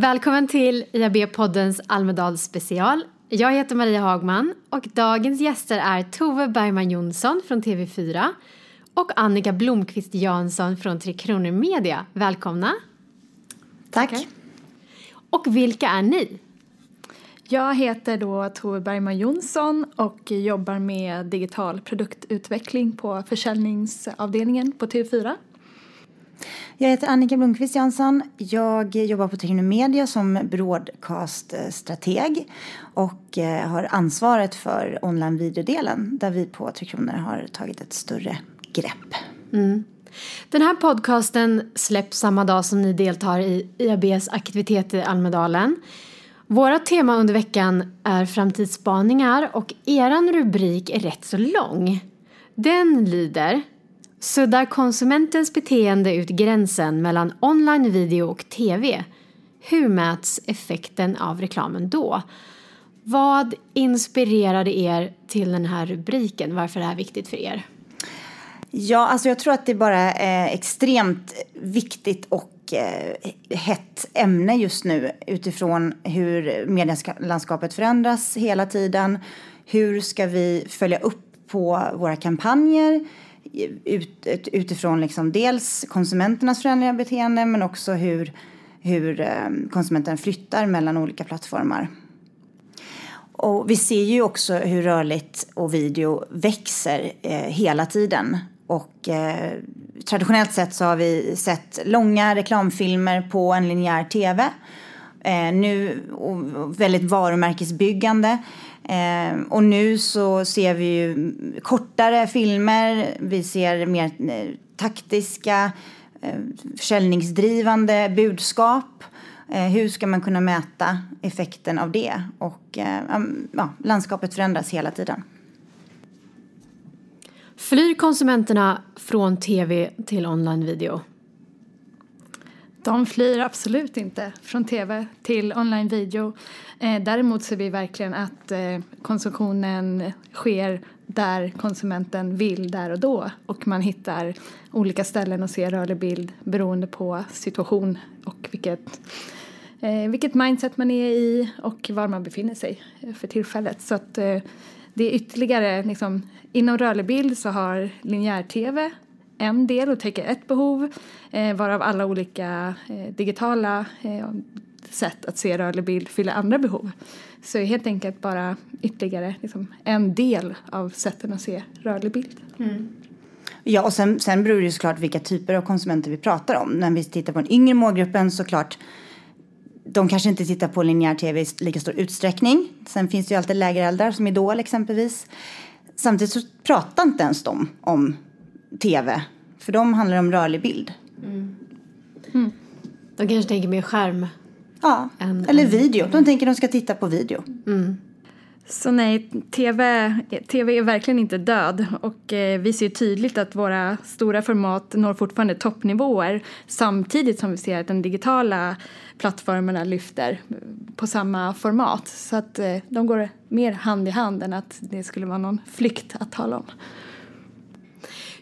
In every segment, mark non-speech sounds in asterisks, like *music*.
Välkommen till IAB-poddens Almedals special. Jag heter Maria Hagman och dagens gäster är Tove Bergman Jonsson från TV4 och Annika Blomqvist Jansson från Tre Kronor Media. Välkomna! Tack! Tackar. Och vilka är ni? Jag heter då Tove Bergman Jonsson och jobbar med digital produktutveckling på försäljningsavdelningen på TV4. Jag heter Annika Blomqvist Jansson. Jag jobbar på Tekno Media som broadcaststrateg och eh, har ansvaret för online videodelen där vi på Tre Kronor har tagit ett större grepp. Mm. Den här podcasten släpps samma dag som ni deltar i IABs aktivitet i Almedalen. Våra tema under veckan är framtidsspaningar och eran rubrik är rätt så lång. Den lyder Suddar konsumentens beteende ut gränsen mellan online video och tv? Hur mäts effekten av reklamen då? Vad inspirerade er till den här rubriken? Varför är det här viktigt för er? Ja, alltså jag tror att det bara är extremt viktigt och eh, hett ämne just nu utifrån hur medielandskapet förändras hela tiden. Hur ska vi följa upp på våra kampanjer? Ut, utifrån liksom dels konsumenternas förändringar beteende men också hur, hur eh, konsumenten flyttar mellan olika plattformar. Och vi ser ju också hur rörligt och video växer eh, hela tiden. Och eh, traditionellt sett så har vi sett långa reklamfilmer på en linjär tv. Eh, nu väldigt varumärkesbyggande. Eh, och nu så ser vi ju kortare filmer, vi ser mer eh, taktiska, eh, försäljningsdrivande budskap. Eh, hur ska man kunna mäta effekten av det? Och eh, ja, landskapet förändras hela tiden. Flyr konsumenterna från tv till online-video? De flyr absolut inte från tv till online-video. Eh, däremot ser vi verkligen att eh, konsumtionen sker där konsumenten vill där och då och man hittar olika ställen att se rörlig bild beroende på situation och vilket, eh, vilket mindset man är i och var man befinner sig för tillfället. Så att eh, det är ytterligare, liksom, inom rörlig bild så har linjär-tv en del och täcker ett behov eh, varav alla olika eh, digitala eh, sätt att se rörlig bild fyller andra behov. Så helt enkelt bara ytterligare liksom, en del av sätten att se rörlig bild. Mm. Ja, och sen, sen beror det såklart vilka typer av konsumenter vi pratar om. När vi tittar på den yngre målgruppen såklart de kanske inte tittar på linjär tv i lika stor utsträckning. Sen finns det ju alltid lägereldar som Idol exempelvis. Samtidigt så pratar inte ens de om tv. För de handlar om rörlig bild. Mm. Mm. De kanske tänker mer skärm. Ja, än, eller än video. De tänker att de ska titta på video. Mm. Så nej, TV, TV är verkligen inte död och eh, vi ser tydligt att våra stora format når fortfarande toppnivåer samtidigt som vi ser att den digitala plattformarna lyfter på samma format. Så att eh, de går mer hand i hand än att det skulle vara någon flykt att tala om.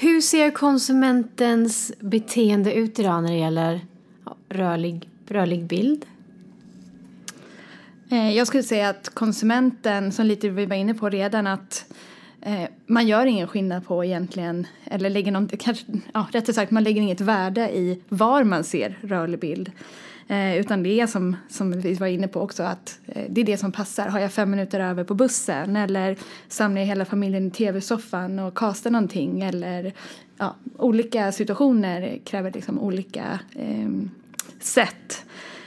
Hur ser konsumentens beteende ut idag när det gäller rörlig, rörlig bild? Eh, jag skulle säga att konsumenten, som lite vi var inne på redan, att eh, man gör ingen skillnad på egentligen, eller lägger någon, kanske, ja, rättare sagt, man lägger inget värde i var man ser rörlig bild. Eh, utan det är som, som vi var inne på också att eh, det är det som passar. Har jag fem minuter över på bussen eller samlar jag hela familjen i tv-soffan och kastar någonting eller ja, olika situationer kräver liksom olika eh, sätt.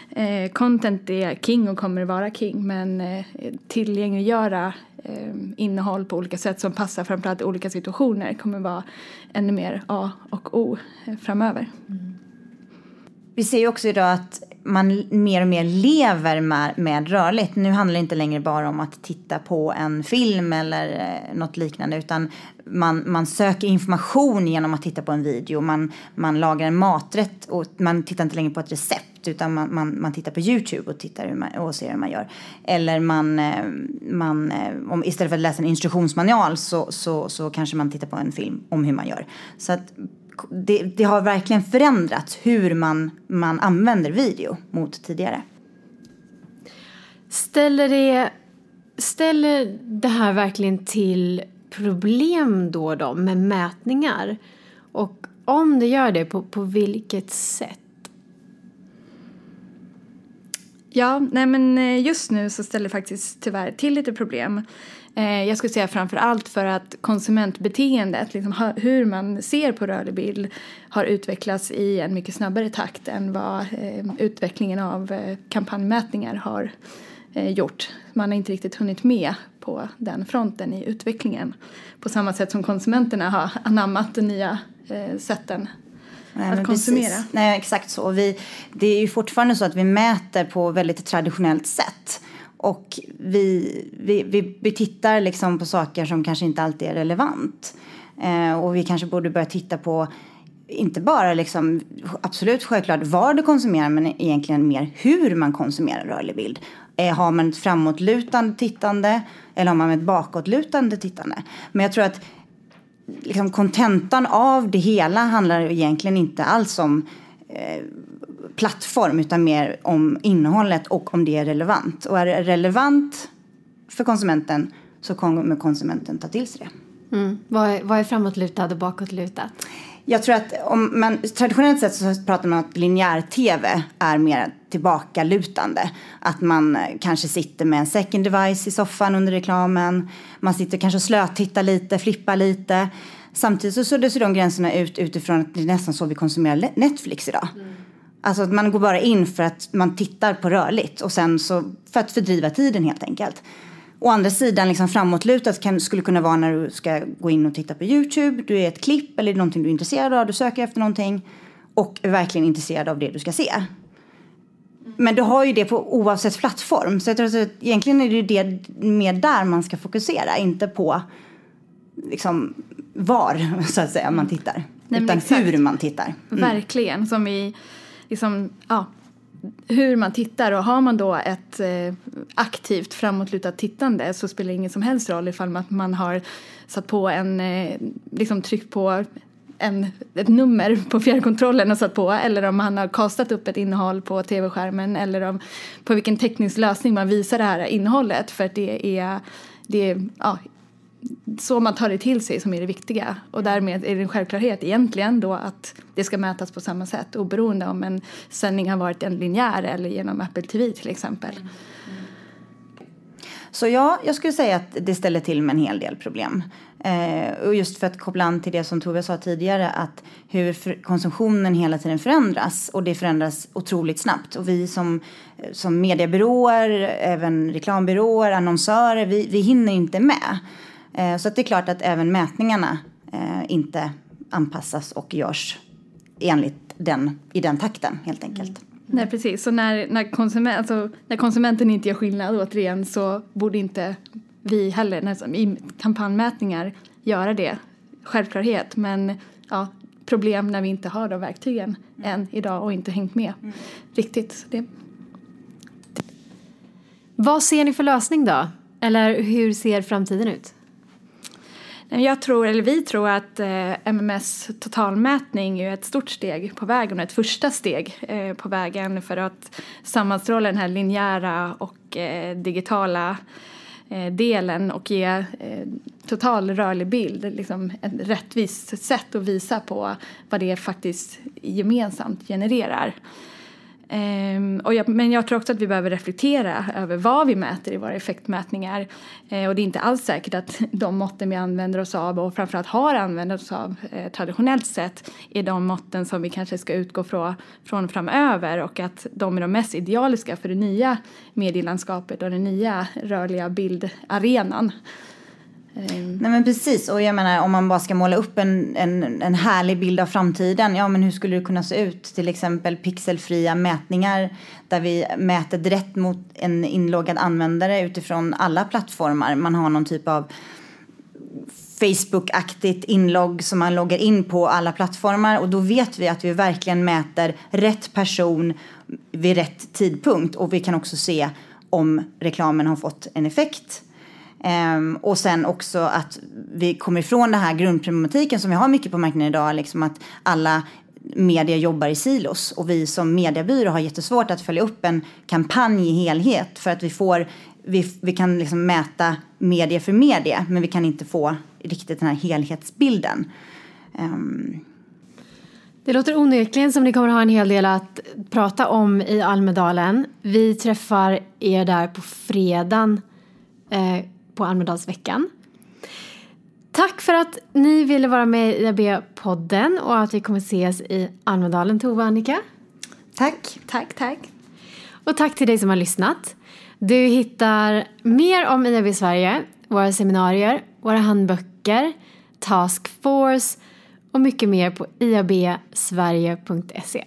Eh, content är king och kommer vara king men eh, tillgängliggöra eh, innehåll på olika sätt som passar framförallt i olika situationer kommer vara ännu mer A och O eh, framöver. Mm. Vi ser ju också idag att man mer och mer lever med, med rörligt. Nu handlar det inte längre bara om att titta på en film eller eh, något liknande utan man, man söker information genom att titta på en video. Man, man lagar en maträtt och man tittar inte längre på ett recept utan man, man, man tittar på Youtube och, tittar hur man, och ser hur man gör. Eller man, eh, man eh, om, istället för att läsa en instruktionsmanual så, så, så kanske man tittar på en film om hur man gör. Så att det, det, har verkligen förändrats hur man, man använder video mot tidigare. Ställer det, ställer det här verkligen till problem då, då med mätningar? Och om det gör det, på, på vilket sätt? Ja, nej men eh, just nu så ställer det faktiskt tyvärr till lite problem. Eh, jag skulle säga framför allt för att konsumentbeteendet, liksom hur man ser på rörlig bild har utvecklats i en mycket snabbare takt än vad eh, utvecklingen av kampanjmätningar har gjort. Man har inte riktigt hunnit med på den fronten i utvecklingen på samma sätt som konsumenterna har anammat de nya sätten Nej, att konsumera. Precis. Nej, exakt så. Vi, det är ju fortfarande så att vi mäter på väldigt traditionellt sätt. Och vi, vi, vi, vi tittar liksom på saker som kanske inte alltid är relevant. Eh, och vi kanske borde börja titta på inte bara liksom, absolut självklart var du konsumerar men egentligen mer hur man konsumerar rörlig bild. Eh, har man ett framåtlutande tittande eller har man ett bakåtlutande tittande? Men jag tror att liksom kontentan av det hela handlar egentligen inte alls om eh, plattform utan mer om innehållet och om det är relevant. Och är det relevant för konsumenten så kommer konsumenten ta till sig det. Mm. Vad, är, vad är framåtlutad och bakåtlutad? Jag tror att om man, traditionellt sett så pratar man om att linjär-tv är mer tillbakalutande. Att man kanske sitter med en second device i soffan under reklamen. Man sitter kanske och slötittar lite, flippar lite. Samtidigt så suddas de gränserna ut utifrån att det är nästan så vi konsumerar Netflix idag. Mm. Alltså att man går bara in för att man tittar på rörligt och sen så för att fördriva tiden helt enkelt. Å andra sidan, liksom framåtlutat kan, skulle kunna vara när du ska gå in och titta på Youtube. Du är ett klipp eller någonting du är intresserad av. Du söker efter någonting och är verkligen intresserad av det du ska se. Men du har ju det på oavsett plattform. Så jag tror att egentligen är det det mer där man ska fokusera. Inte på liksom var *laughs* så att säga man tittar. Nej, utan exakt. hur man tittar. Mm. Verkligen. Som i liksom, ja, hur man tittar. Och har man då ett eh, aktivt framåtlutat tittande så spelar det ingen som helst roll ifall man, har satt på en, eh, liksom tryckt på en, ett nummer på fjärrkontrollen och satt på. Eller om man har kastat upp ett innehåll på tv-skärmen. Eller om på vilken teknisk lösning man visar det här innehållet. För att det är, det är ja, så man tar det till sig som är det viktiga. Och därmed är det en självklarhet egentligen då att det ska mätas på samma sätt oberoende om en sändning har varit en linjär eller genom Apple TV till exempel. Mm. Så ja, jag skulle säga att det ställer till med en hel del problem. Eh, och just för att koppla an till det som Tove sa tidigare att hur konsumtionen hela tiden förändras och det förändras otroligt snabbt. Och vi som, eh, som mediebyråer, även reklambyråer, annonsörer, vi, vi hinner inte med. Eh, så det är klart att även mätningarna eh, inte anpassas och görs enligt den, i den takten helt enkelt. Mm. Nej precis, så när, när, konsument, alltså, när konsumenten inte gör skillnad återigen så borde inte vi heller när, i kampanjmätningar göra det. Självklarhet men ja, problem när vi inte har de verktygen mm. än idag och inte hängt med mm. riktigt. Det. Vad ser ni för lösning då? Eller hur ser framtiden ut? Jag tror, eller vi tror att eh, MMS totalmätning är ett stort steg på vägen och ett första steg eh, på vägen för att sammanstråla den här linjära och eh, digitala eh, delen och ge eh, total rörlig bild, liksom ett rättvist sätt att visa på vad det faktiskt gemensamt genererar. Um, och jag, men jag tror också att vi behöver reflektera över vad vi mäter i våra effektmätningar. Uh, och det är inte alls säkert att *laughs* de måtten vi använder oss av och framförallt har använt oss av uh, traditionellt sett är de måtten som vi kanske ska utgå från, från framöver och att de är de mest idealiska för det nya medielandskapet och den nya rörliga bildarenan. Mm. Nej men precis, och jag menar om man bara ska måla upp en, en, en härlig bild av framtiden, ja men hur skulle det kunna se ut? Till exempel pixelfria mätningar där vi mäter direkt mot en inloggad användare utifrån alla plattformar. Man har någon typ av Facebook-aktigt inlogg som man loggar in på alla plattformar och då vet vi att vi verkligen mäter rätt person vid rätt tidpunkt och vi kan också se om reklamen har fått en effekt Um, och sen också att vi kommer ifrån den här grundproblematiken som vi har mycket på marknaden idag, liksom att alla media jobbar i silos och vi som mediebyrå har jättesvårt att följa upp en kampanj i helhet för att vi får vi, vi kan liksom mäta media för media men vi kan inte få riktigt den här helhetsbilden. Um. Det låter onekligen som ni kommer ha en hel del att prata om i Almedalen. Vi träffar er där på fredagen eh, på Almedalsveckan. Tack för att ni ville vara med i IAB-podden och att vi kommer ses i Almedalen, Tova och Annika. Tack. Tack, tack. Och tack till dig som har lyssnat. Du hittar mer om IAB Sverige, våra seminarier, våra handböcker, Task Force och mycket mer på iabsverige.se.